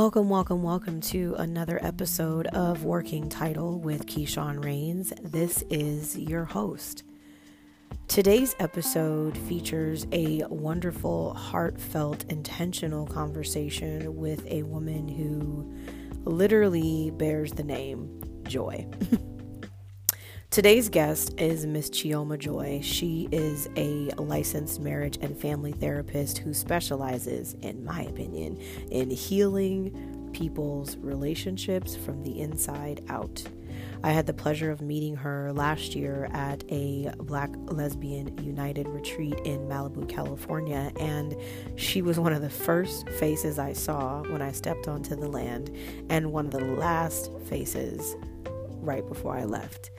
Welcome, welcome, welcome to another episode of Working Title with Keyshawn Rains. This is your host. Today's episode features a wonderful, heartfelt, intentional conversation with a woman who literally bears the name Joy. Today's guest is Miss Chioma Joy. She is a licensed marriage and family therapist who specializes, in my opinion, in healing people's relationships from the inside out. I had the pleasure of meeting her last year at a Black Lesbian United retreat in Malibu, California, and she was one of the first faces I saw when I stepped onto the land, and one of the last faces right before I left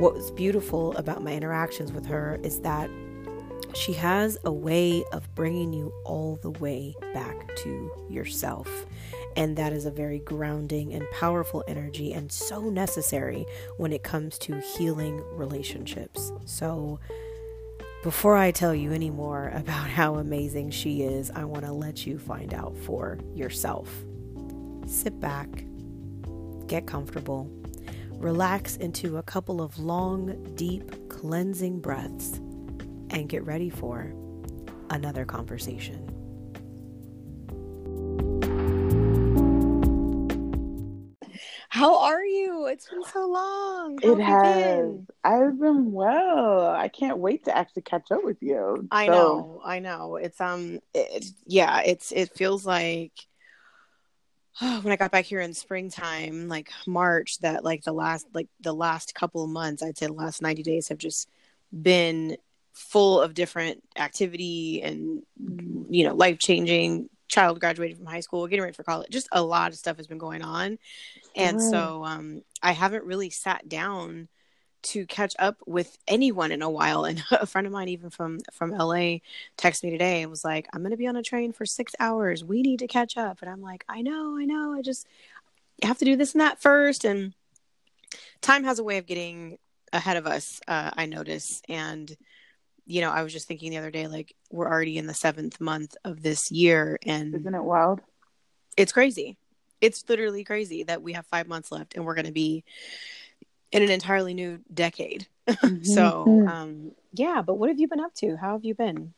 what was beautiful about my interactions with her is that she has a way of bringing you all the way back to yourself. And that is a very grounding and powerful energy and so necessary when it comes to healing relationships. So, before I tell you any more about how amazing she is, I want to let you find out for yourself. Sit back, get comfortable Relax into a couple of long, deep, cleansing breaths and get ready for another conversation. How are you? It's been so long. How it has. Been? I've been well. I can't wait to actually catch up with you. I so. know. I know. It's um. It, yeah. It's it feels like when I got back here in springtime, like March, that like the last like the last couple of months, I'd say the last 90 days have just been full of different activity and you know, life changing. Child graduating from high school, getting ready for college. Just a lot of stuff has been going on. And so um I haven't really sat down to catch up with anyone in a while. And a friend of mine even from from LA texted me today and was like I'm going to be on a train for 6 hours. We need to catch up. And I'm like I know I know. I just have to do this and that first. And time has a way of getting ahead of us uh, I notice. And you know I was just thinking the other day like we're already in the 7th month of this year and isn't it wild? It's crazy. It's literally crazy that we have 5 months left and we're going to be in an entirely new decade. Mm-hmm. so, um, yeah, but what have you been up to? How have you been?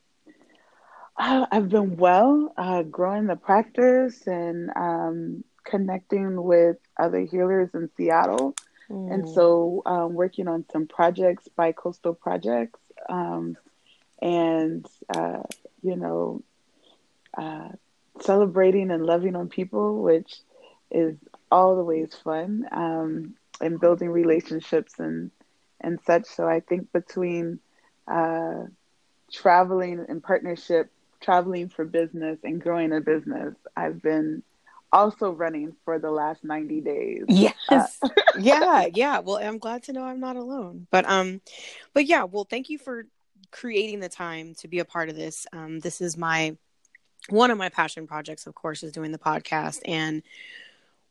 Uh, I've been well, uh, growing the practice and um, connecting with other healers in Seattle. Mm. And so, um, working on some projects, by coastal projects, um, and, uh, you know, uh, celebrating and loving on people, which is all the ways fun. Um, and building relationships and and such. So I think between uh, traveling in partnership, traveling for business, and growing a business, I've been also running for the last 90 days. Yes. Uh, yeah, yeah. Well, I'm glad to know I'm not alone. But um but yeah, well, thank you for creating the time to be a part of this. Um this is my one of my passion projects of course is doing the podcast and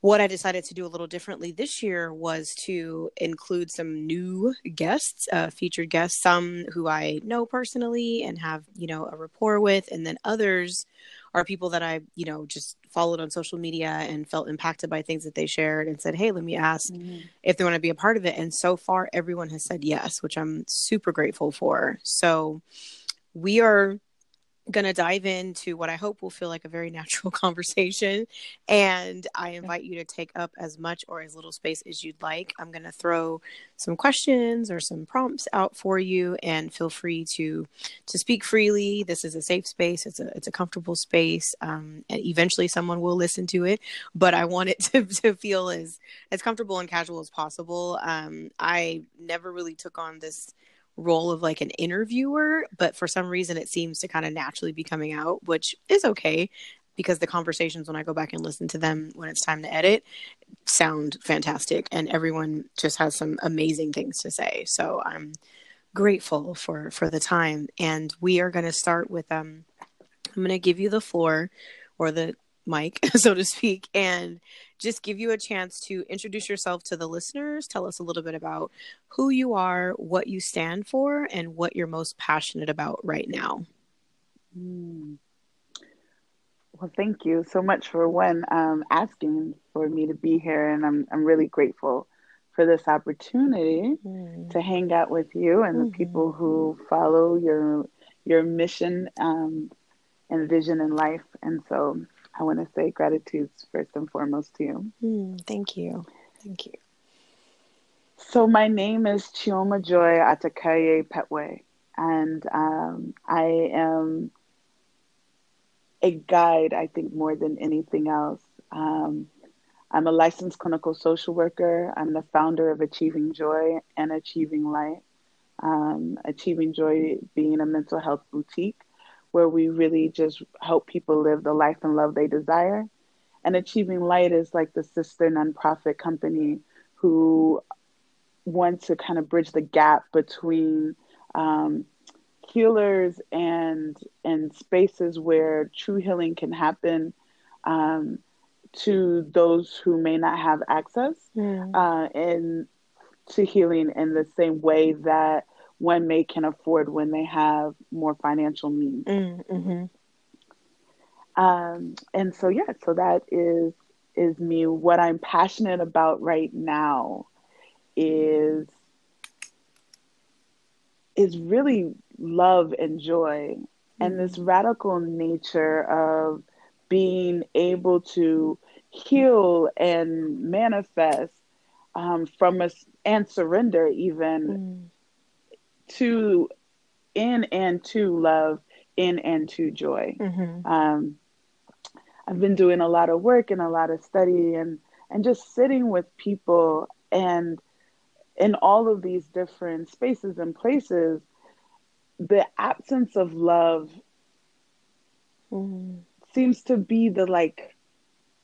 what I decided to do a little differently this year was to include some new guests, uh, featured guests, some who I know personally and have, you know, a rapport with, and then others are people that I, you know, just followed on social media and felt impacted by things that they shared and said, Hey, let me ask mm-hmm. if they want to be a part of it. And so far, everyone has said yes, which I'm super grateful for. So we are going to dive into what I hope will feel like a very natural conversation. And I invite you to take up as much or as little space as you'd like. I'm going to throw some questions or some prompts out for you and feel free to to speak freely. This is a safe space. It's a it's a comfortable space. Um, and eventually someone will listen to it, but I want it to, to feel as as comfortable and casual as possible. Um, I never really took on this role of like an interviewer, but for some reason it seems to kind of naturally be coming out, which is okay because the conversations when I go back and listen to them when it's time to edit sound fantastic and everyone just has some amazing things to say. So I'm grateful for for the time and we are going to start with um I'm going to give you the floor or the mic so to speak and just give you a chance to introduce yourself to the listeners. Tell us a little bit about who you are, what you stand for, and what you're most passionate about right now. Mm. Well, thank you so much for one um, asking for me to be here, and I'm I'm really grateful for this opportunity mm. to hang out with you and mm-hmm. the people who follow your your mission um, and vision in life. And so, I want to say gratitude first and foremost to you. Mm, thank you, thank you. So my name is Chioma Joy Atakaye Petwe, and um, I am a guide, I think, more than anything else. Um, I'm a licensed clinical social worker. I'm the founder of Achieving Joy and Achieving Light. Um, Achieving Joy being a mental health boutique where we really just help people live the life and love they desire. And Achieving Light is like the sister nonprofit company who want to kind of bridge the gap between um, healers and and spaces where true healing can happen um, to those who may not have access mm. uh, and to healing in the same way that one they can afford when they have more financial means. Mm, mm-hmm. um, and so yeah, so that is is me. What I'm passionate about right now is is really love and joy mm-hmm. and this mm-hmm. radical nature of being able to heal and manifest um, from us and surrender even mm. To in and to love in and to joy mm-hmm. um, i've been doing a lot of work and a lot of study and and just sitting with people and in all of these different spaces and places, the absence of love mm. seems to be the like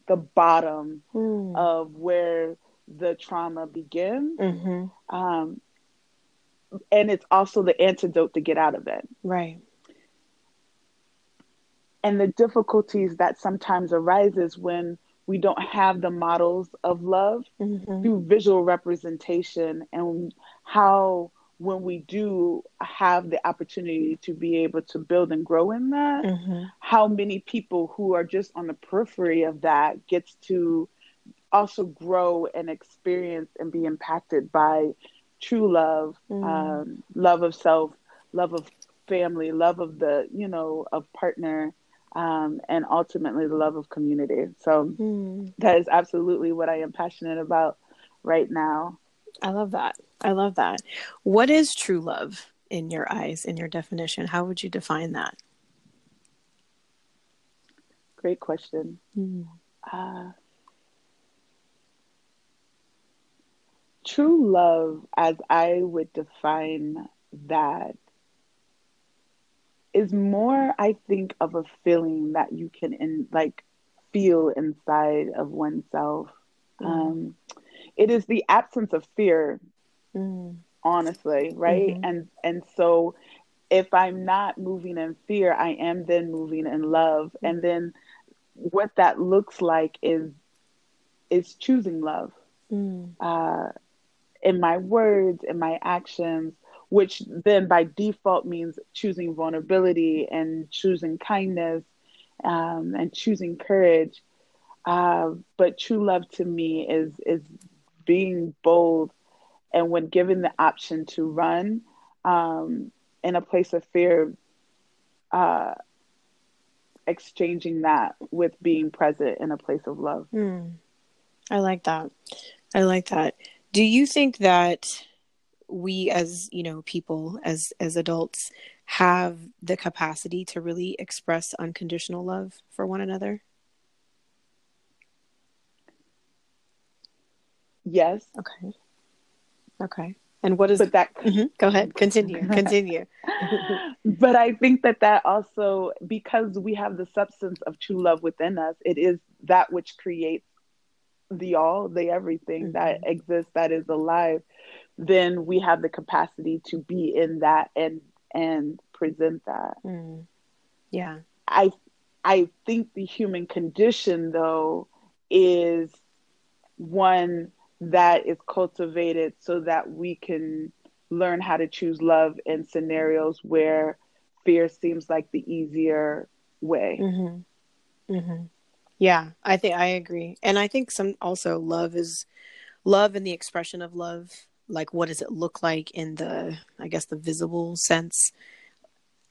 the bottom mm. of where the trauma begins. Mm-hmm. Um, and it's also the antidote to get out of it. Right. And the difficulties that sometimes arises when we don't have the models of love mm-hmm. through visual representation and how when we do have the opportunity to be able to build and grow in that mm-hmm. how many people who are just on the periphery of that gets to also grow and experience and be impacted by true love mm. um, love of self love of family love of the you know of partner um, and ultimately the love of community. So mm. that is absolutely what I am passionate about right now. I love that. I love that. What is true love in your eyes, in your definition? How would you define that? Great question. Mm. Uh, true love, as I would define that, is more, I think, of a feeling that you can in like feel inside of oneself. Mm. Um, it is the absence of fear, mm. honestly, right? Mm-hmm. And and so if I'm not moving in fear, I am then moving in love. Mm. And then what that looks like is is choosing love. Mm. Uh, in my words, in my actions, which then by default means choosing vulnerability and choosing kindness um, and choosing courage. Uh, but true love to me is is being bold, and when given the option to run um, in a place of fear, uh, exchanging that with being present in a place of love. Mm. I like that. I like that. Do you think that we as you know people as as adults have the capacity to really express unconditional love for one another? Yes. Okay. Okay. And what is but that mm-hmm. go ahead. Continue. Continue. But i think that that also because we have the substance of true love within us it is that which creates the all the everything mm-hmm. that exists that is alive then we have the capacity to be in that and and present that. Mm. Yeah. I I think the human condition though is one that is cultivated so that we can learn how to choose love in scenarios where fear seems like the easier way. Mm-hmm. Mm-hmm. Yeah, I think I agree. And I think some also love is love and the expression of love. Like, what does it look like in the, I guess, the visible sense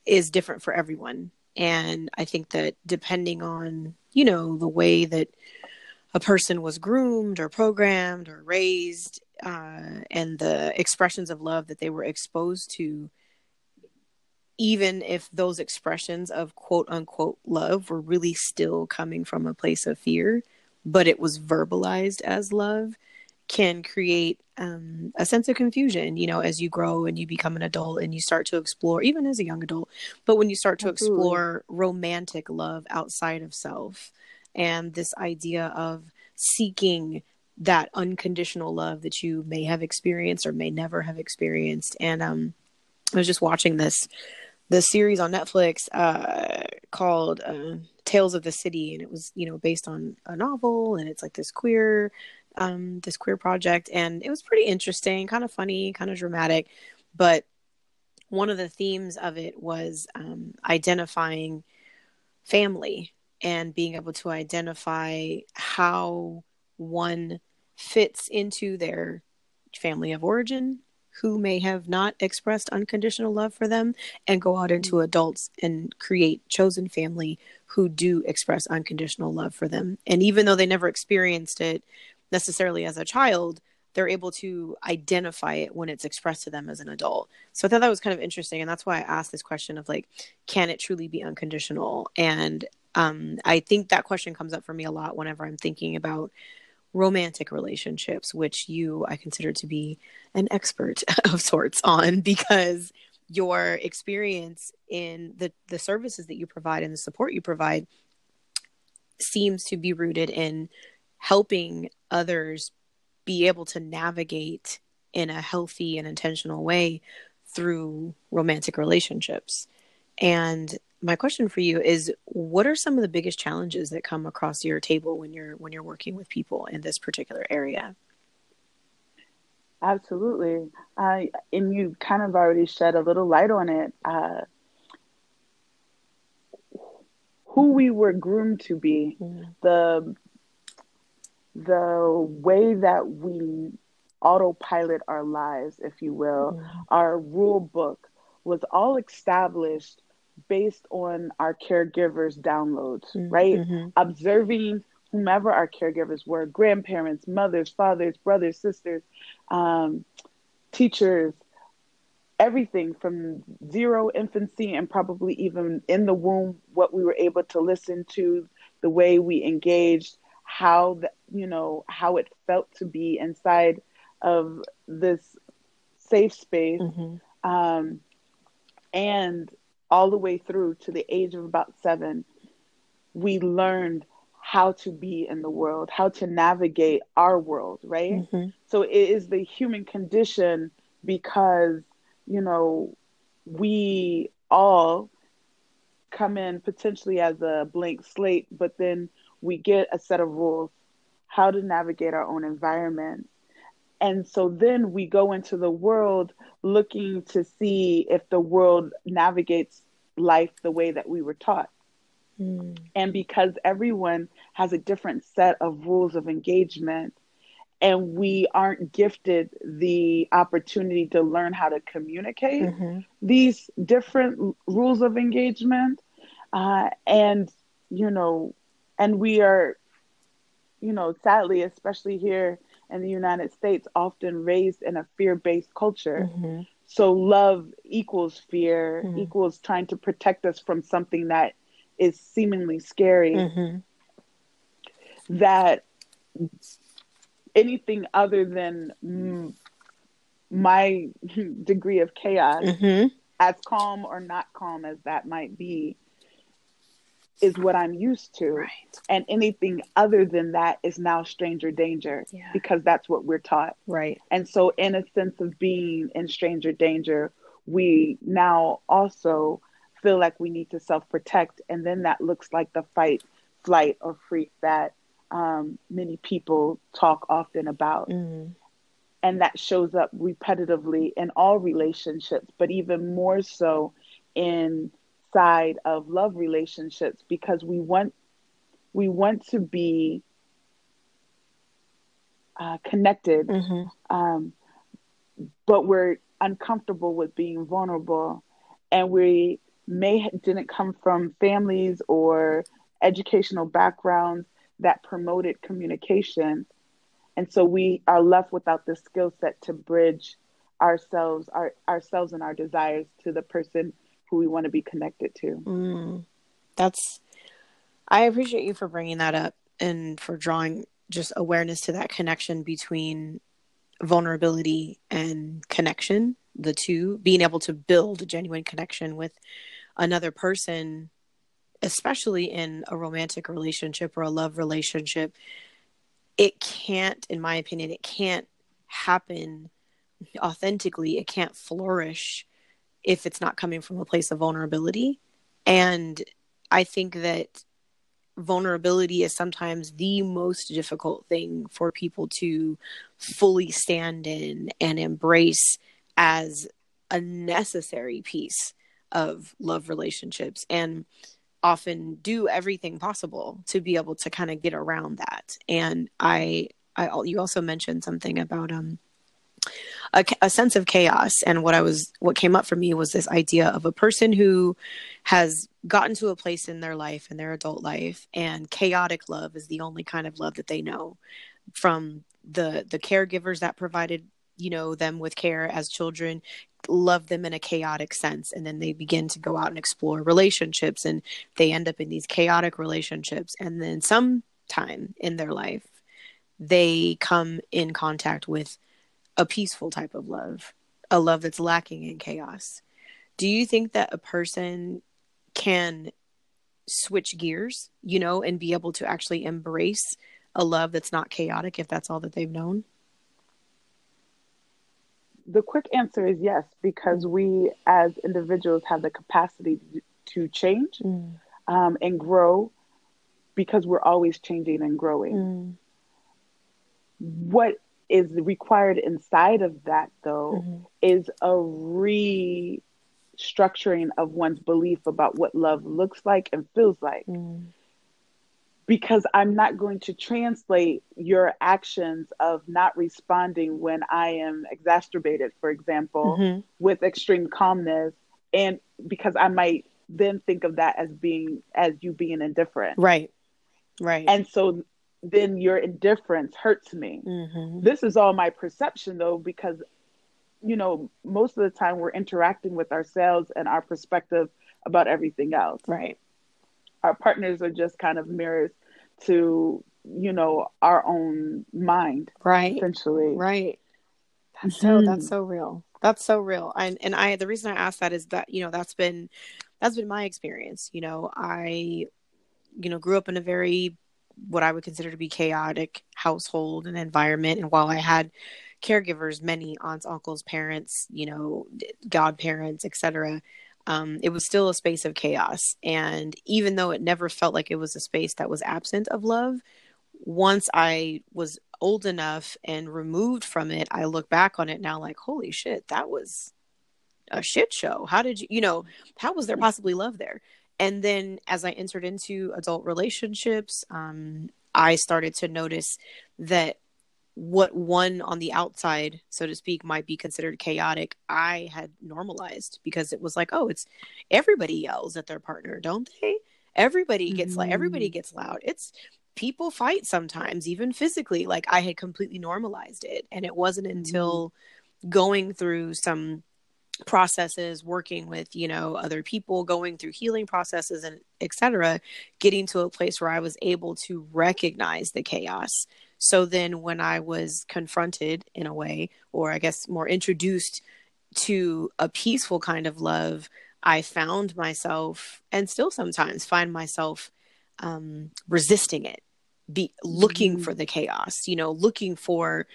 is different for everyone. And I think that depending on, you know, the way that a person was groomed or programmed or raised uh, and the expressions of love that they were exposed to even if those expressions of quote unquote love were really still coming from a place of fear, but it was verbalized as love, can create um, a sense of confusion, you know, as you grow and you become an adult and you start to explore, even as a young adult, but when you start to Absolutely. explore romantic love outside of self and this idea of seeking that unconditional love that you may have experienced or may never have experienced. And um, I was just watching this the series on Netflix uh, called uh, Tales of the City, and it was you know based on a novel, and it's like this queer um, this queer project, and it was pretty interesting, kind of funny, kind of dramatic, but one of the themes of it was um, identifying family and being able to identify how one fits into their family of origin who may have not expressed unconditional love for them and go out into mm. adults and create chosen family who do express unconditional love for them. And even though they never experienced it necessarily as a child, they're able to identify it when it's expressed to them as an adult. So I thought that was kind of interesting. And that's why I asked this question of like, can it truly be unconditional? And um, I think that question comes up for me a lot whenever I'm thinking about romantic relationships, which you I consider to be an expert of sorts on because your experience in the the services that you provide and the support you provide seems to be rooted in helping others be able to navigate in a healthy and intentional way through romantic relationships. And my question for you is what are some of the biggest challenges that come across your table when you're when you're working with people in this particular area absolutely uh, and you kind of already shed a little light on it uh, who we were groomed to be mm-hmm. the the way that we autopilot our lives if you will mm-hmm. our rule book was all established based on our caregivers' downloads, mm-hmm. right? Mm-hmm. Observing whomever our caregivers were grandparents, mothers, fathers, brothers, sisters, um, teachers, everything from zero infancy and probably even in the womb, what we were able to listen to, the way we engaged, how the, you know how it felt to be inside of this safe space, mm-hmm. um, and all the way through to the age of about seven, we learned how to be in the world, how to navigate our world, right? Mm-hmm. So it is the human condition because, you know, we all come in potentially as a blank slate, but then we get a set of rules how to navigate our own environment and so then we go into the world looking to see if the world navigates life the way that we were taught. Mm. And because everyone has a different set of rules of engagement, and we aren't gifted the opportunity to learn how to communicate mm-hmm. these different rules of engagement, uh, and you know, and we are, you know, sadly, especially here in the United States often raised in a fear based culture. Mm-hmm. So love equals fear, mm-hmm. equals trying to protect us from something that is seemingly scary. Mm-hmm. That anything other than mm, my degree of chaos, mm-hmm. as calm or not calm as that might be, is what I'm used to. Right. And anything other than that is now stranger danger yeah. because that's what we're taught. Right. And so, in a sense of being in stranger danger, we now also feel like we need to self protect. And then that looks like the fight, flight, or freak that um, many people talk often about. Mm. And that shows up repetitively in all relationships, but even more so in side of love relationships because we want we want to be uh, connected, mm-hmm. um, but we're uncomfortable with being vulnerable, and we may didn't come from families or educational backgrounds that promoted communication, and so we are left without the skill set to bridge ourselves, our ourselves and our desires to the person who we want to be connected to. Mm. That's I appreciate you for bringing that up and for drawing just awareness to that connection between vulnerability and connection, the two, being able to build a genuine connection with another person, especially in a romantic relationship or a love relationship. It can't, in my opinion, it can't happen authentically. It can't flourish if it's not coming from a place of vulnerability. And I think that vulnerability is sometimes the most difficult thing for people to fully stand in and embrace as a necessary piece of love relationships and often do everything possible to be able to kind of get around that and i i you also mentioned something about um a, a sense of chaos. And what i was what came up for me was this idea of a person who has gotten to a place in their life in their adult life and chaotic love is the only kind of love that they know from the the caregivers that provided you know them with care as children love them in a chaotic sense. And then they begin to go out and explore relationships and they end up in these chaotic relationships. And then sometime in their life they come in contact with a peaceful type of love, a love that's lacking in chaos. Do you think that a person can switch gears, you know, and be able to actually embrace a love that's not chaotic if that's all that they've known? The quick answer is yes, because we as individuals have the capacity to change mm. um, and grow because we're always changing and growing. Mm. What is required inside of that though mm-hmm. is a restructuring of one's belief about what love looks like and feels like mm. because i'm not going to translate your actions of not responding when i am exacerbated for example mm-hmm. with extreme calmness and because i might then think of that as being as you being indifferent right right and so then your indifference hurts me. Mm-hmm. This is all my perception though, because you know, most of the time we're interacting with ourselves and our perspective about everything else. Right. Our partners are just kind of mirrors to, you know, our own mind. Right. Essentially. Right. That's so that's mm-hmm. so real. That's so real. And and I the reason I asked that is that, you know, that's been that's been my experience. You know, I you know, grew up in a very what I would consider to be chaotic household and environment. And while I had caregivers, many aunts, uncles, parents, you know, godparents, etc., um, it was still a space of chaos. And even though it never felt like it was a space that was absent of love, once I was old enough and removed from it, I look back on it now like, holy shit, that was a shit show. How did you, you know, how was there possibly love there? And then as i entered into adult relationships um, i started to notice that what one on the outside so to speak might be considered chaotic i had normalized because it was like oh it's everybody yells at their partner don't they everybody gets mm-hmm. like everybody gets loud it's people fight sometimes even physically like i had completely normalized it and it wasn't until mm-hmm. going through some processes working with you know other people going through healing processes and etc getting to a place where i was able to recognize the chaos so then when i was confronted in a way or i guess more introduced to a peaceful kind of love i found myself and still sometimes find myself um, resisting it be looking mm-hmm. for the chaos you know looking for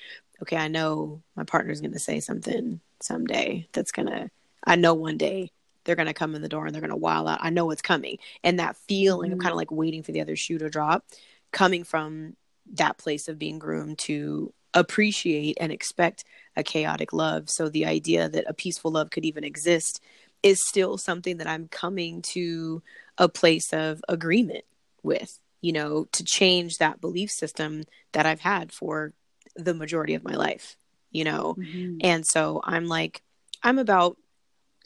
okay i know my partner's going to say something someday that's gonna i know one day they're gonna come in the door and they're gonna wild out. I know it's coming. And that feeling mm-hmm. of kind of like waiting for the other shoe to drop coming from that place of being groomed to appreciate and expect a chaotic love. So the idea that a peaceful love could even exist is still something that i'm coming to a place of agreement with you know, to change that belief system that I've had for the majority of my life, you know. Mm-hmm. And so I'm like I'm about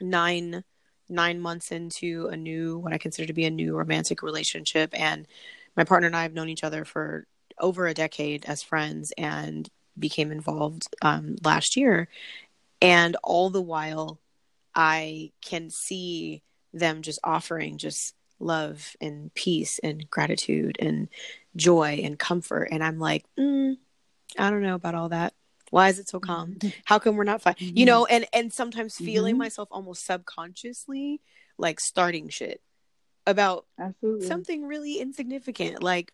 9 9 months into a new what I consider to be a new romantic relationship and my partner and I have known each other for over a decade as friends and became involved um, last year. And all the while, I can see them just offering just love and peace and gratitude and joy and comfort. And I'm like, mm, I don't know about all that. Why is it so calm? Mm-hmm. How come we're not fine? Mm-hmm. You know, and and sometimes feeling mm-hmm. myself almost subconsciously like starting shit about Absolutely. something really insignificant like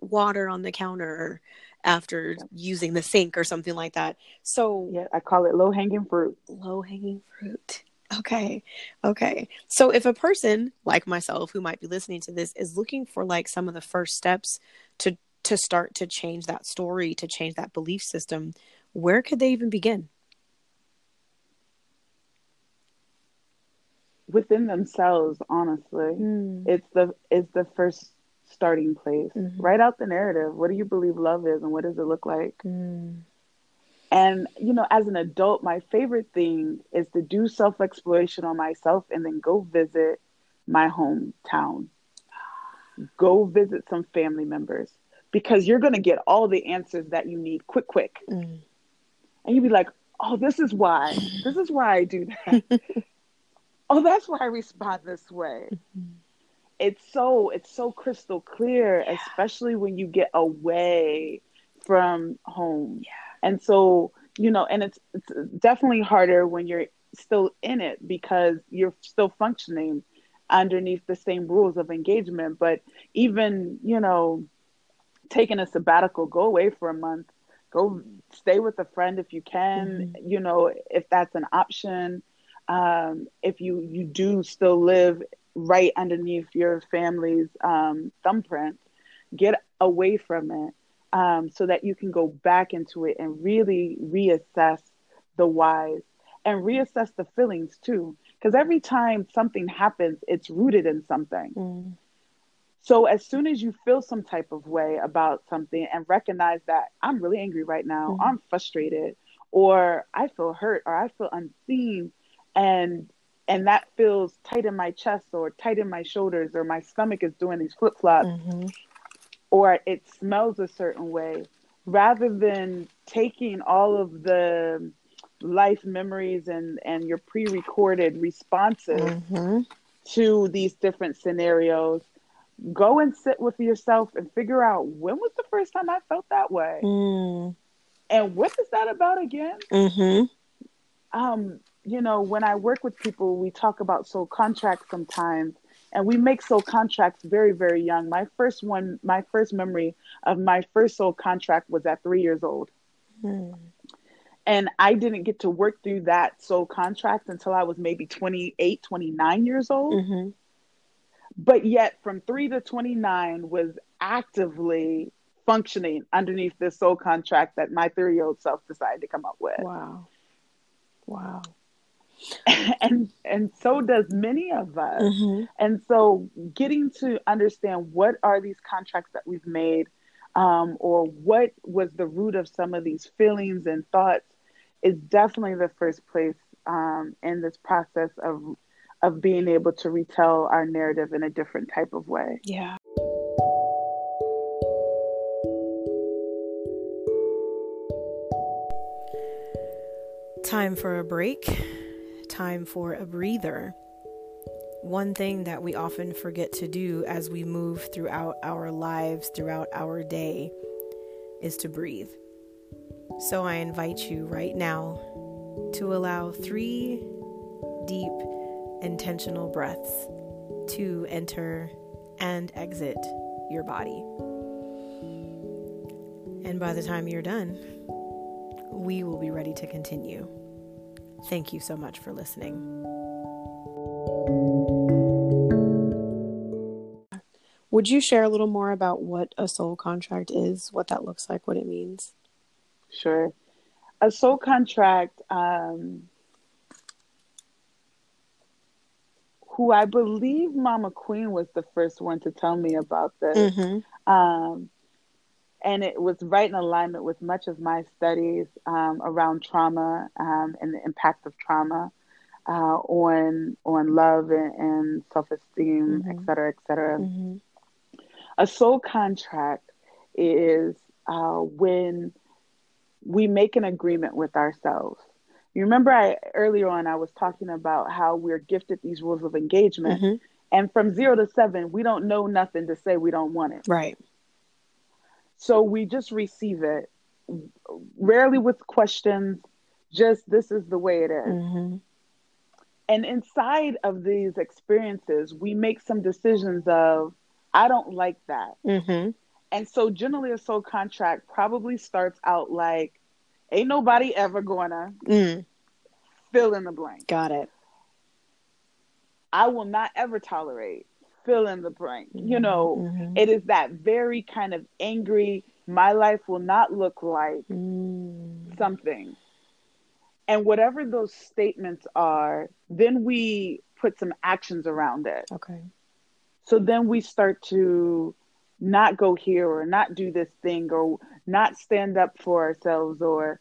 water on the counter after yeah. using the sink or something like that. So yeah, I call it low hanging fruit. Low hanging fruit. Okay. Okay. So if a person like myself who might be listening to this is looking for like some of the first steps to to start to change that story, to change that belief system, where could they even begin? Within themselves, honestly. Mm. It's the it's the first starting place. Mm-hmm. Write out the narrative. What do you believe love is and what does it look like? Mm. And, you know, as an adult, my favorite thing is to do self exploration on myself and then go visit my hometown. Go visit some family members because you're going to get all the answers that you need quick, quick. Mm. And you'd be like, oh, this is why. This is why I do that. oh, that's why I respond this way. Mm-hmm it's so it's so crystal clear yeah. especially when you get away from home yeah. and so you know and it's it's definitely harder when you're still in it because you're still functioning underneath the same rules of engagement but even you know taking a sabbatical go away for a month go stay with a friend if you can mm-hmm. you know if that's an option um, if you you do still live right underneath your family's um, thumbprint. Get away from it um, so that you can go back into it and really reassess the whys and reassess the feelings too. Because every time something happens, it's rooted in something. Mm. So as soon as you feel some type of way about something and recognize that I'm really angry right now, mm. I'm frustrated, or I feel hurt, or I feel unseen, and and that feels tight in my chest or tight in my shoulders or my stomach is doing these flip flops mm-hmm. or it smells a certain way rather than taking all of the life memories and and your pre-recorded responses mm-hmm. to these different scenarios go and sit with yourself and figure out when was the first time i felt that way mm. and what is that about again mm-hmm. um you know, when I work with people, we talk about soul contracts sometimes, and we make soul contracts very, very young. My first one, my first memory of my first soul contract was at three years old. Hmm. And I didn't get to work through that soul contract until I was maybe 28, 29 years old. Mm-hmm. But yet, from three to 29 was actively functioning underneath this soul contract that my three year old self decided to come up with. Wow. Wow. and and so does many of us mm-hmm. and so getting to understand what are these contracts that we've made um, or what was the root of some of these feelings and thoughts is definitely the first place um, in this process of of being able to retell our narrative in a different type of way yeah time for a break time for a breather. One thing that we often forget to do as we move throughout our lives, throughout our day, is to breathe. So I invite you right now to allow three deep, intentional breaths to enter and exit your body. And by the time you're done, we will be ready to continue. Thank you so much for listening. Would you share a little more about what a soul contract is, what that looks like, what it means? Sure. A soul contract, um, who I believe Mama Queen was the first one to tell me about this. Mm-hmm. Um, and it was right in alignment with much of my studies um, around trauma um, and the impact of trauma uh, on on love and, and self esteem, mm-hmm. et cetera, et cetera. Mm-hmm. A soul contract is uh, when we make an agreement with ourselves. You remember I earlier on I was talking about how we're gifted these rules of engagement, mm-hmm. and from zero to seven, we don't know nothing to say we don't want it. Right. So we just receive it, rarely with questions. Just this is the way it is. Mm-hmm. And inside of these experiences, we make some decisions of, I don't like that. Mm-hmm. And so generally a soul contract probably starts out like, ain't nobody ever gonna mm. Fill in the blank. Got it. I will not ever tolerate fill in the blank. Mm-hmm. You know, mm-hmm. it is that very kind of angry, my life will not look like mm. something. And whatever those statements are, then we put some actions around it. Okay. So then we start to not go here or not do this thing or not stand up for ourselves or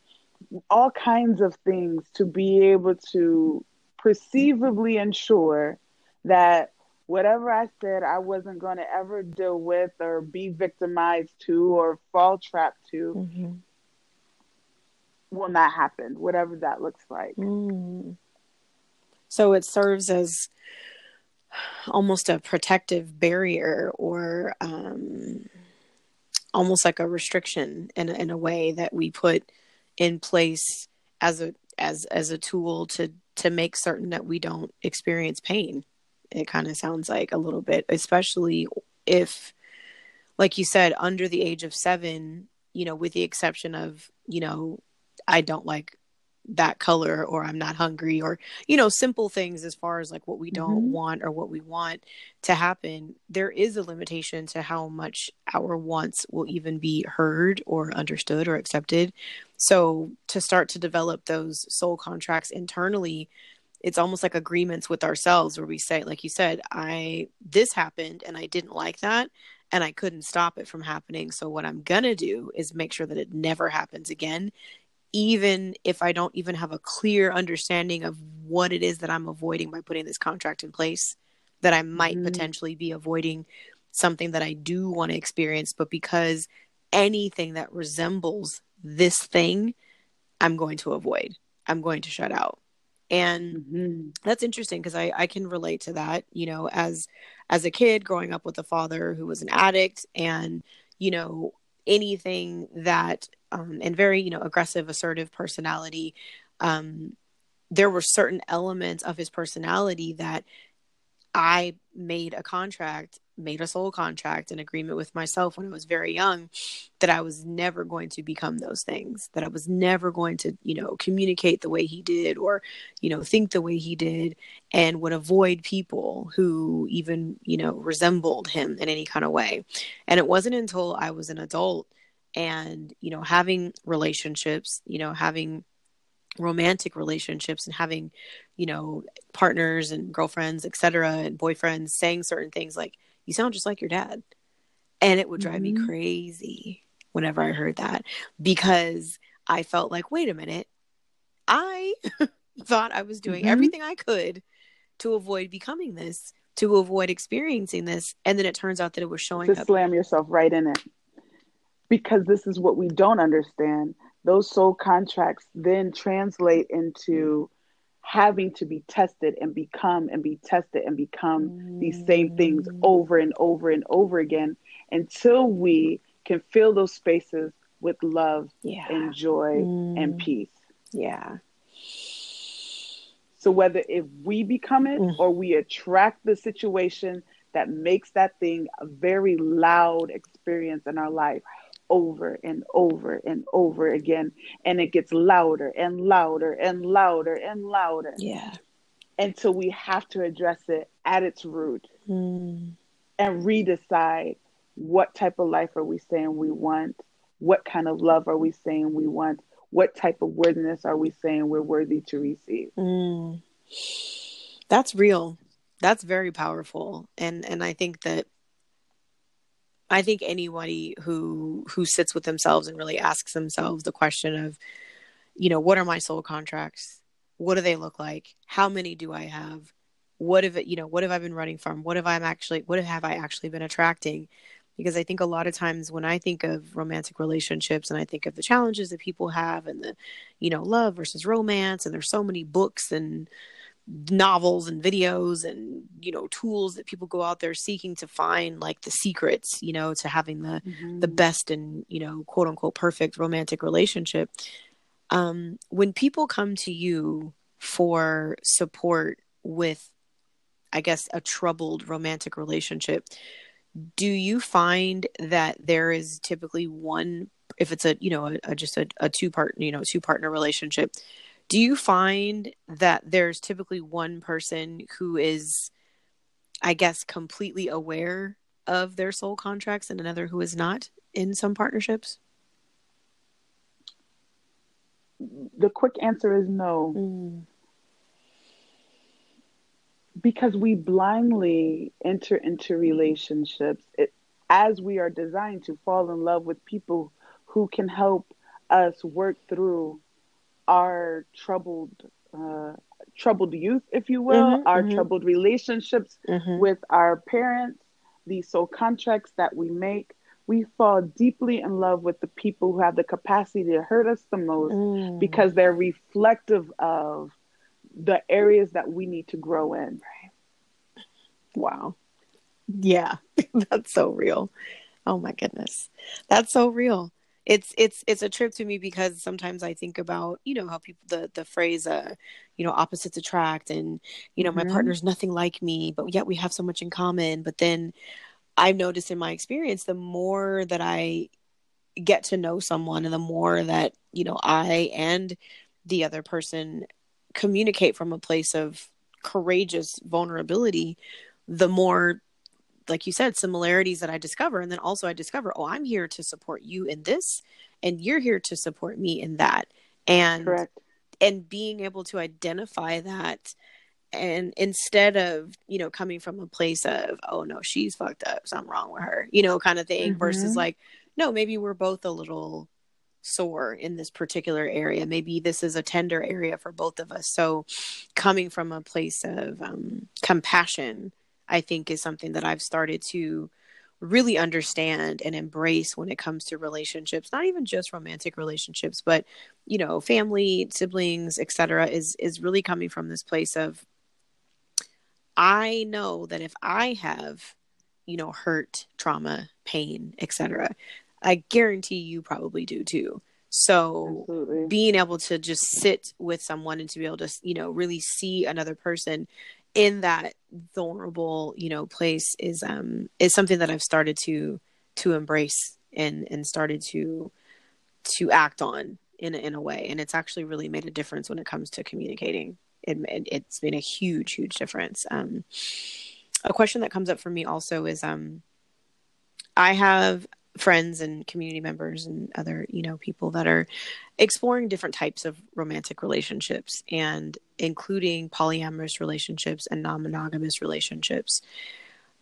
all kinds of things to be able to perceivably ensure that whatever I said I wasn't going to ever deal with or be victimized to or fall trapped to mm-hmm. will not happen, whatever that looks like. Mm. So it serves as almost a protective barrier or um, almost like a restriction in in a way that we put in place as a as as a tool to to make certain that we don't experience pain. It kind of sounds like a little bit especially if like you said under the age of 7 you know with the exception of you know I don't like that color or I'm not hungry or you know simple things as far as like what we don't mm-hmm. want or what we want to happen there is a limitation to how much our wants will even be heard or understood or accepted so to start to develop those soul contracts internally it's almost like agreements with ourselves where we say like you said I this happened and I didn't like that and I couldn't stop it from happening so what I'm going to do is make sure that it never happens again even if I don't even have a clear understanding of what it is that I'm avoiding by putting this contract in place, that I might mm-hmm. potentially be avoiding something that I do want to experience, but because anything that resembles this thing, I'm going to avoid. I'm going to shut out. And mm-hmm. that's interesting because I, I can relate to that, you know, as as a kid growing up with a father who was an addict and, you know, anything that um, and very you know aggressive assertive personality. Um, there were certain elements of his personality that i made a contract made a soul contract an agreement with myself when i was very young that i was never going to become those things that i was never going to you know communicate the way he did or you know think the way he did and would avoid people who even you know resembled him in any kind of way. And it wasn't until i was an adult and you know having relationships you know having romantic relationships and having you know partners and girlfriends etc and boyfriends saying certain things like you sound just like your dad and it would drive mm-hmm. me crazy whenever i heard that because i felt like wait a minute i thought i was doing mm-hmm. everything i could to avoid becoming this to avoid experiencing this and then it turns out that it was showing to up slam yourself right in it because this is what we don't understand. Those soul contracts then translate into having to be tested and become and be tested and become mm. these same things mm. over and over and over again until we can fill those spaces with love yeah. and joy mm. and peace. Yeah. So whether if we become it mm. or we attract the situation that makes that thing a very loud experience in our life, over and over and over again. And it gets louder and louder and louder and louder. Yeah. Until we have to address it at its root mm. and redecide what type of life are we saying we want? What kind of love are we saying we want? What type of worthiness are we saying we're worthy to receive? Mm. That's real. that's very powerful and and i think that i think anybody who who sits with themselves and really asks themselves the question of you know what are my soul contracts? What do they look like? How many do i have? What have you know what have i been running from? What have i actually what have i actually been attracting? Because i think a lot of times when i think of romantic relationships and i think of the challenges that people have and the you know love versus romance and there's so many books and novels and videos and you know tools that people go out there seeking to find like the secrets you know to having the mm-hmm. the best and you know quote unquote perfect romantic relationship um when people come to you for support with i guess a troubled romantic relationship do you find that there is typically one if it's a you know a, a just a, a two part you know two partner relationship do you find that there's typically one person who is i guess completely aware of their soul contracts and another who is not in some partnerships? The quick answer is no. Mm. because we blindly enter into relationships. It, as we are designed to fall in love with people who can help us work through our troubled uh, troubled youth, if you will, mm-hmm, our mm-hmm. troubled relationships mm-hmm. with our parents, these soul contracts that we make. We fall deeply in love with the people who have the capacity to hurt us the most mm. because they're reflective of the areas that we need to grow in. Wow. Yeah, that's so real. Oh my goodness. That's so real it's it's it's a trip to me because sometimes I think about you know how people the the phrase uh you know opposites attract and you know mm-hmm. my partner's nothing like me but yet we have so much in common but then I've noticed in my experience the more that I get to know someone and the more that you know I and the other person communicate from a place of courageous vulnerability the more like you said similarities that i discover and then also i discover oh i'm here to support you in this and you're here to support me in that and Correct. and being able to identify that and instead of you know coming from a place of oh no she's fucked up something wrong with her you know kind of thing mm-hmm. versus like no maybe we're both a little sore in this particular area maybe this is a tender area for both of us so coming from a place of um, compassion I think is something that I've started to really understand and embrace when it comes to relationships not even just romantic relationships but you know family siblings etc is is really coming from this place of i know that if i have you know hurt trauma pain etc i guarantee you probably do too so Absolutely. being able to just sit with someone and to be able to you know really see another person in that vulnerable you know place is um is something that i've started to to embrace and and started to to act on in in a way. And it's actually really made a difference when it comes to communicating. It, it has been a huge huge difference. Um a question that comes up for me also is um i have friends and community members and other you know people that are exploring different types of romantic relationships and including polyamorous relationships and non-monogamous relationships.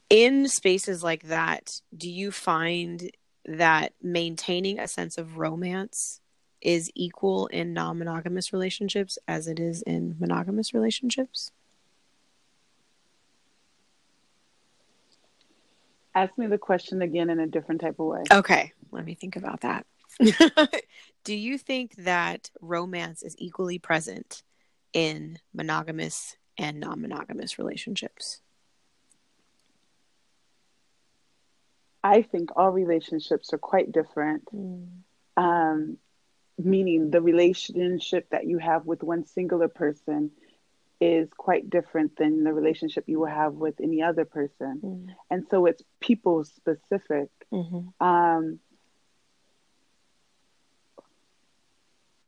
In spaces like that do you find that maintaining a sense of romance is equal in non-monogamous relationships as it is in monogamous relationships Ask me the question again in a different type of way. Okay, let me think about that. Do you think that romance is equally present in monogamous and non monogamous relationships? I think all relationships are quite different. Mm. Um, meaning, the relationship that you have with one singular person is quite different than the relationship you will have with any other person. Mm. And so it's people specific. Mm-hmm. Um,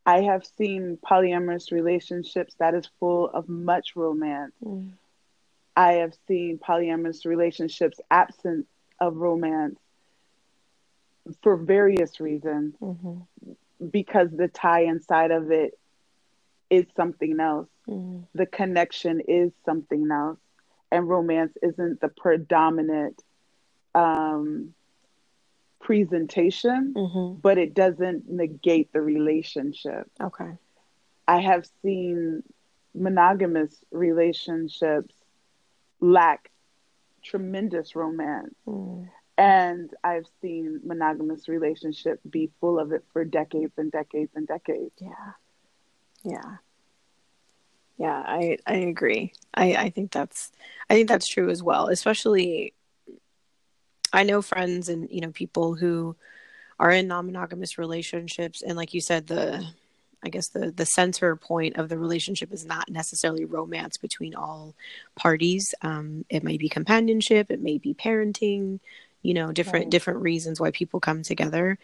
I have seen polyamorous relationships that is full of much romance. Mm. I have seen polyamorous relationships absent of romance for various reasons mm-hmm. because the tie inside of it is something else. Mm. The connection is something else. and romance isn't the predominant um, presentation, Mm-hmm. but it doesn't negate the relationship. Okay. I have seen monogamous relationships lack tremendous romance. Mm. And I've seen monogamous relationship be full of it for decades and decades and decades. Yeah. Yeah. Yeah, I I agree. I I think that's I think that's true as well, especially I know friends and you know people who are in non-monogamous relationships and like you said the I guess the the center point of the relationship is not necessarily romance between all parties. Um, it may be companionship, it may be parenting, you know, different Right. different reasons why people come together.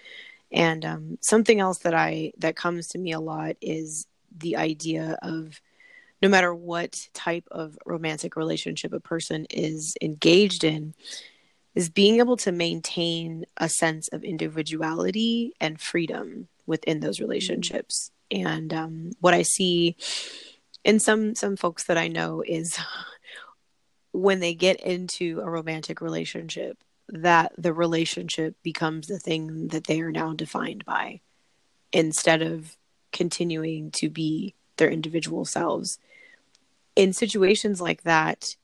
And um, something else that I that comes to me a lot is the idea of no matter what type of romantic relationship a person is engaged in, is being able to maintain a sense of individuality and freedom within those relationships. And um, what I see in some some folks that I know is when they get into a romantic relationship, that the relationship becomes the thing that they are now defined by, instead of continuing to be their individual selves. In situations like that,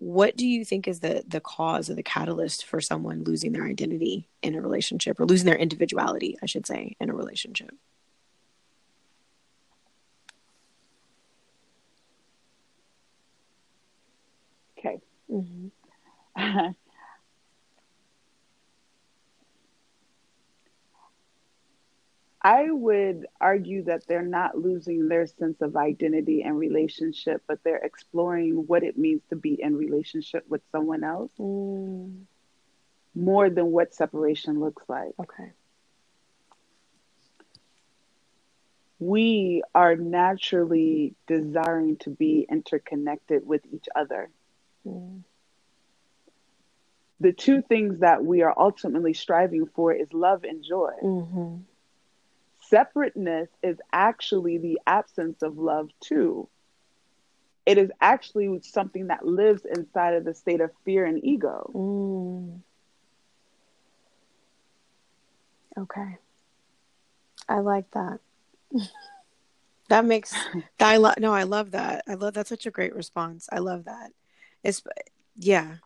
what do you think is the the cause or the catalyst for someone losing their identity in a relationship or losing their individuality i should say in a relationship Okay. mm-hmm. I would argue that they're not losing their sense of identity and relationship, but they're exploring what it means to be in relationship with someone else mm, more than what separation looks like. okay We are naturally desiring to be interconnected with each other. mm, The two things that we are ultimately striving for is love and joy. mm-hmm. Separateness is actually the absence of love, too. It is actually something that lives inside of the state of fear and ego. mm. okay i like that that makes i love no i love that i love that's such a great response i love that it's yeah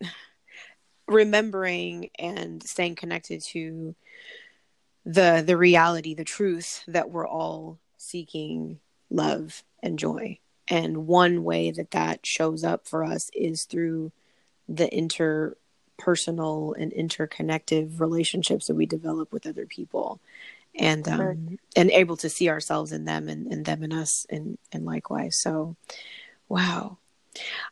remembering and staying connected to the the reality the truth that we're all seeking love and joy. And one way that that shows up for us is through the interpersonal and interconnective relationships that we develop with other people. And um and able to see ourselves in them and, and them in us and and likewise. So wow.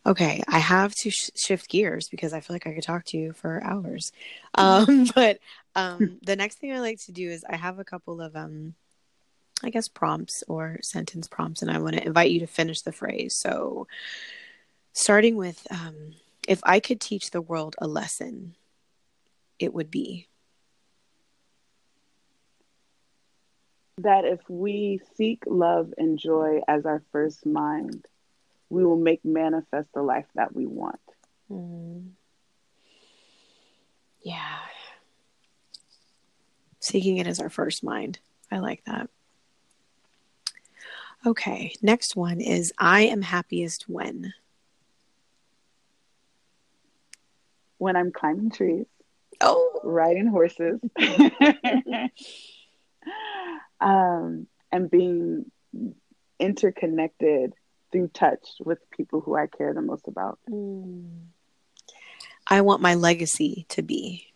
Okay, I have to sh- shift gears because I feel like I could talk to you for hours. Um, but um, the next thing I like to do is I have a couple of, um, I guess, prompts or sentence prompts, and I want to invite you to finish the phrase. So, starting with, um, if I could teach the world a lesson, it would be. That if we seek love and joy as our first mind, we will make manifest the life that we want. Mm. Yeah. Seeking it as our first mind. I like that. Okay, next one is I am happiest when. When I'm climbing trees, Oh, riding horses, um, and being interconnected through touch with people who I care the most about. Mm. I want my legacy to be.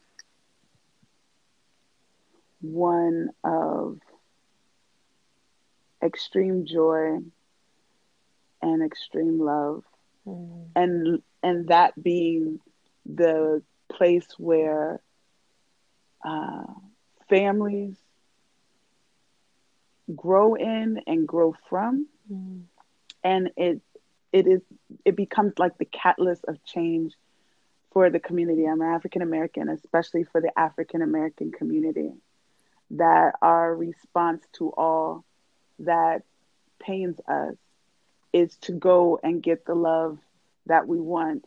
One of extreme joy and extreme love Mm. and and that being the place where uh, families grow in and grow from Mm. and it it is it becomes like the catalyst of change for the community i'm african american especially for the african american community that our response to all that pains us is to go and get the love that we want.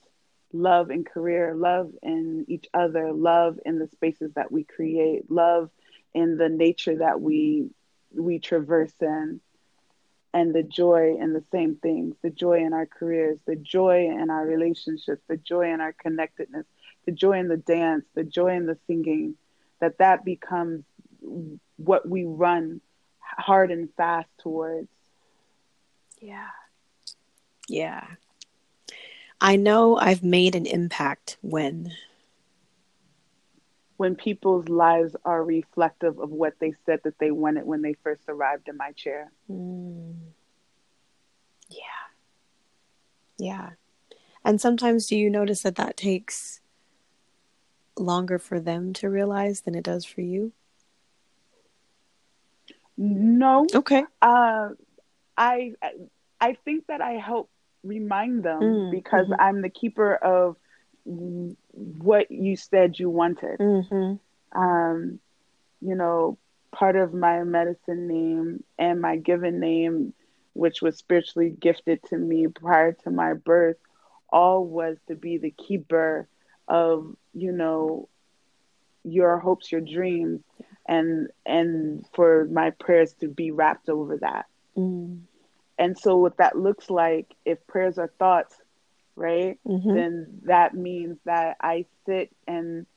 Love in career, love in each other, love in the spaces that we create, love in the nature that we we traverse in and the joy in the same things the joy in our careers the joy in our relationships the joy in our connectedness the joy in the dance the joy in the singing that that becomes what we run hard and fast towards yeah yeah i know i've made an impact when when people's lives are reflective of what they said that they wanted when they first arrived in my chair. Mm. Yeah. Yeah. And sometimes do you notice that that takes longer for them to realize than it does for you? No. Okay. Uh, I I think that I help remind them mm, because mm-hmm. I'm the keeper of what you said you wanted. Mm-hmm. Um, you know, part of my medicine name and my given name, which was spiritually gifted to me prior to my birth, all was to be the keeper of, you know, your hopes, your dreams, and and for my prayers to be wrapped over that. Mm. And so, what that looks like, if prayers are thoughts, right? Mm-hmm. Then that means that I sit and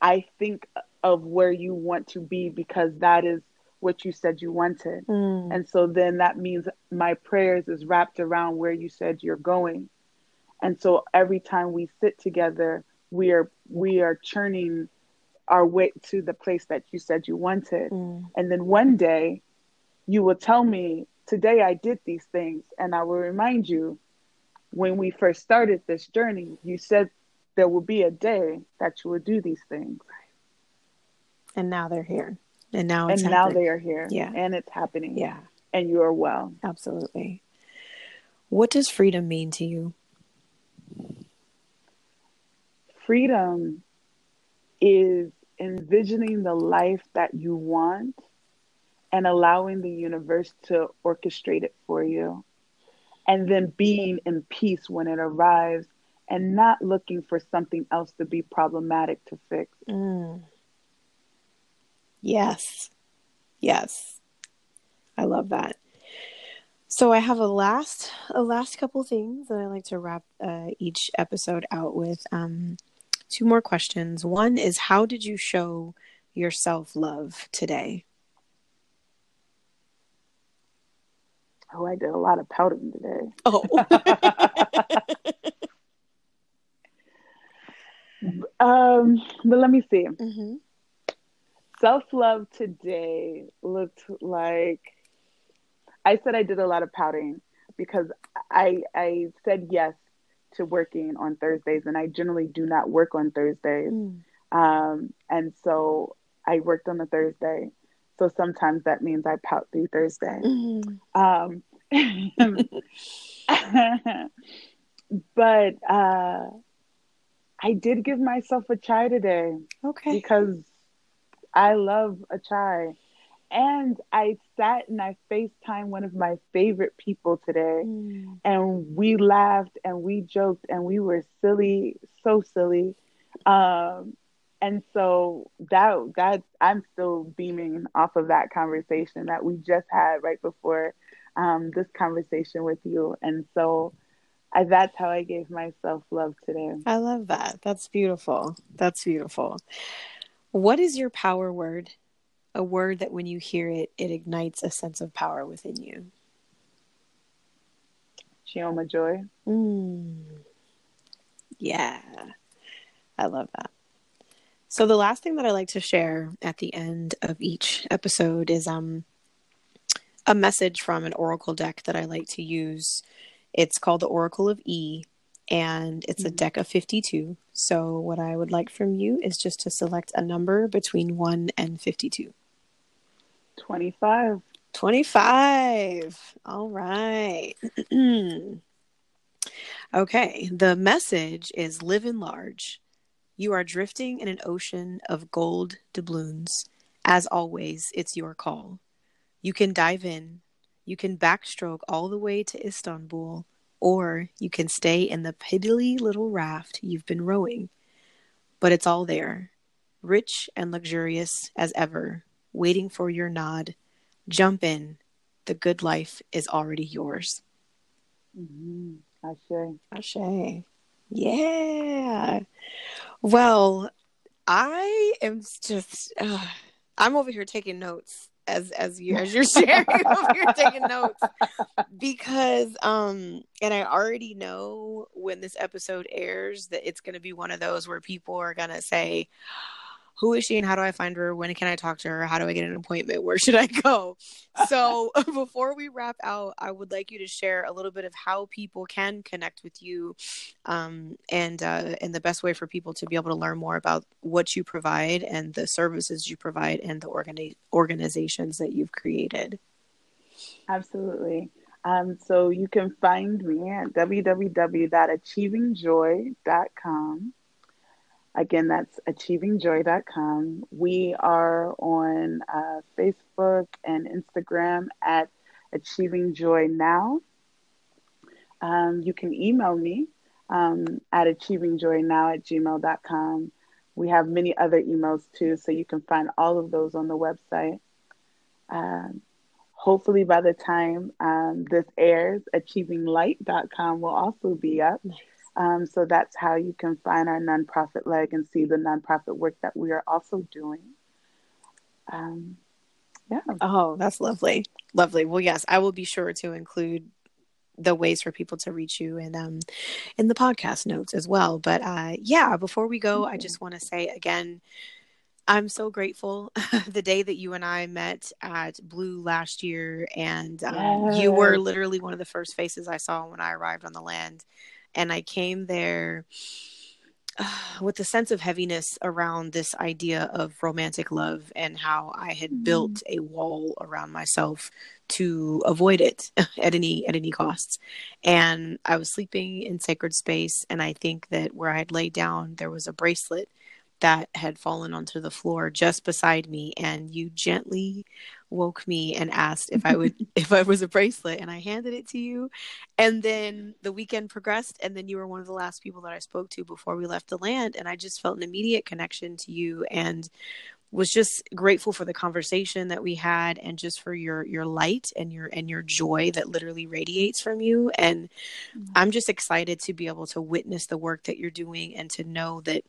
I think of where you want to be because that is what you said you wanted. Mm. And so then that means my prayers is wrapped around where you said you're going. And so every time we sit together, we are we are churning our way to the place that you said you wanted. Mm. And then one day you will tell me, today I did these things and I will remind you when we first started this journey, you said there will be a day that you will do these things. And now they're here. And now and happening. now they are here. Yeah. And it's happening. Yeah. And you are well. Absolutely. What does freedom mean to you? Freedom is envisioning the life that you want and allowing the universe to orchestrate it for you and then being in peace when it arrives and not looking for something else to be problematic to fix. Mm. Yes. Yes. I love that. So I have a last a last couple things that I like to wrap uh, each episode out with. Um, two more questions. One is how did you show your self love today? Oh, I did a lot of pouting today. Oh. um, but let me see. Mm-hmm. Self love today looked like I said I did a lot of pouting because I I said yes to working on Thursdays, and I generally do not work on Thursdays. Mm. Um, and so I worked on a Thursday, so sometimes that means I pout through Thursday. Mm-hmm. Um, but uh, I did give myself a chai today. Okay. Because I love a chai. And I sat and I FaceTime one of my favorite people today. Mm. And we laughed and we joked and we were silly, so silly. Um, and so that that I'm still beaming off of that conversation that we just had right before um, this conversation with you. And so I, that's how I gave myself love today. I love that. That's beautiful. That's beautiful. What is your power word? A word that when you hear it, it ignites a sense of power within you. Chioma Joy. Mm. Yeah, I love that. So the last thing that I like to share at the end of each episode is um a message from an oracle deck that I like to use. It's called the Oracle of E and it's a mm-hmm. deck of 52. So what I would like from you is just to select a number between 1 and 52. 25. 25. All right. okay, the message is live in large you are drifting in an ocean of gold doubloons. As always, it's your call. You can dive in. You can backstroke all the way to Istanbul, or you can stay in the piddly little raft you've been rowing. But it's all there, rich and luxurious as ever, waiting for your nod. Jump in. The good life is already yours. Mm-hmm. Ashe. Ashe. Yeah. Well, I am just uh, I'm over here taking notes as as you as you're sharing over here taking notes because um and I already know when this episode airs that it's going to be one of those where people are going to say who is she and how do I find her? When can I talk to her? How do I get an appointment? Where should I go? So, before we wrap out, I would like you to share a little bit of how people can connect with you um, and, uh, and the best way for people to be able to learn more about what you provide and the services you provide and the organi- organizations that you've created. Absolutely. Um, so, you can find me at www.achievingjoy.com. Again, that's achievingjoy.com. We are on uh, Facebook and Instagram at Achieving Joy Now. Um, you can email me um, at achievingjoynow at gmail.com. We have many other emails too, so you can find all of those on the website. Um, hopefully, by the time um, this airs, achievinglight.com will also be up. Um, so that's how you can find our nonprofit leg and see the nonprofit work that we are also doing. Um, yeah. Oh, that's lovely. Lovely. Well, yes, I will be sure to include the ways for people to reach you and um in the podcast notes as well. But uh yeah, before we go, I just want to say again, I'm so grateful the day that you and I met at Blue last year, and um, yes. you were literally one of the first faces I saw when I arrived on the land and I came there uh, with a sense of heaviness around this idea of romantic love and how I had mm-hmm. built a wall around myself to avoid it at any at any costs. And I was sleeping in sacred space and I think that where I had laid down there was a bracelet that had fallen onto the floor just beside me and you gently woke me and asked if I would if I was a bracelet and I handed it to you and then the weekend progressed and then you were one of the last people that I spoke to before we left the land and I just felt an immediate connection to you and was just grateful for the conversation that we had and just for your your light and your and your joy that literally radiates from you and mm-hmm. I'm just excited to be able to witness the work that you're doing and to know that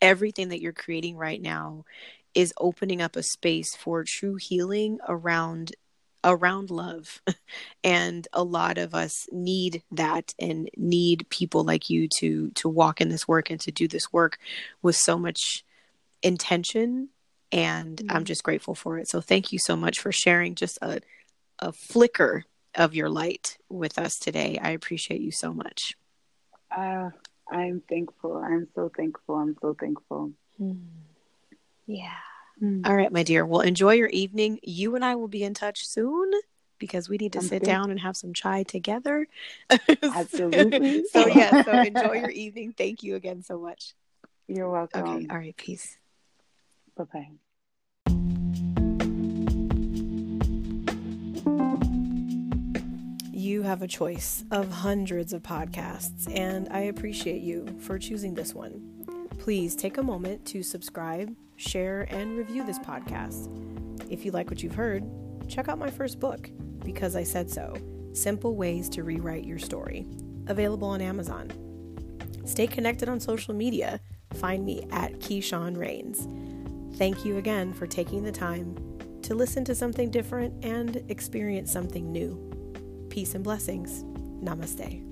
everything that you're creating right now is opening up a space for true healing around around love and a lot of us need that and need people like you to to walk in this work and to do this work with so much intention and mm-hmm. i'm just grateful for it so thank you so much for sharing just a a flicker of your light with us today i appreciate you so much uh, I'm thankful. I'm so thankful. I'm so thankful. Hmm. Yeah. Mm. All right, my dear. Well, enjoy your evening. You and I will be in touch soon because we need to sit down and have some chai together. Absolutely. so, yeah, so enjoy your evening. Thank you again so much. You're welcome. Okay. All right. Peace. Bye bye. You have a choice of hundreds of podcasts, and I appreciate you for choosing this one. Please take a moment to subscribe, share, and review this podcast. If you like what you've heard, check out my first book, Because I Said So Simple Ways to Rewrite Your Story, available on Amazon. Stay connected on social media. Find me at Keyshawn Rains. Thank you again for taking the time to listen to something different and experience something new. Peace and blessings. Namaste.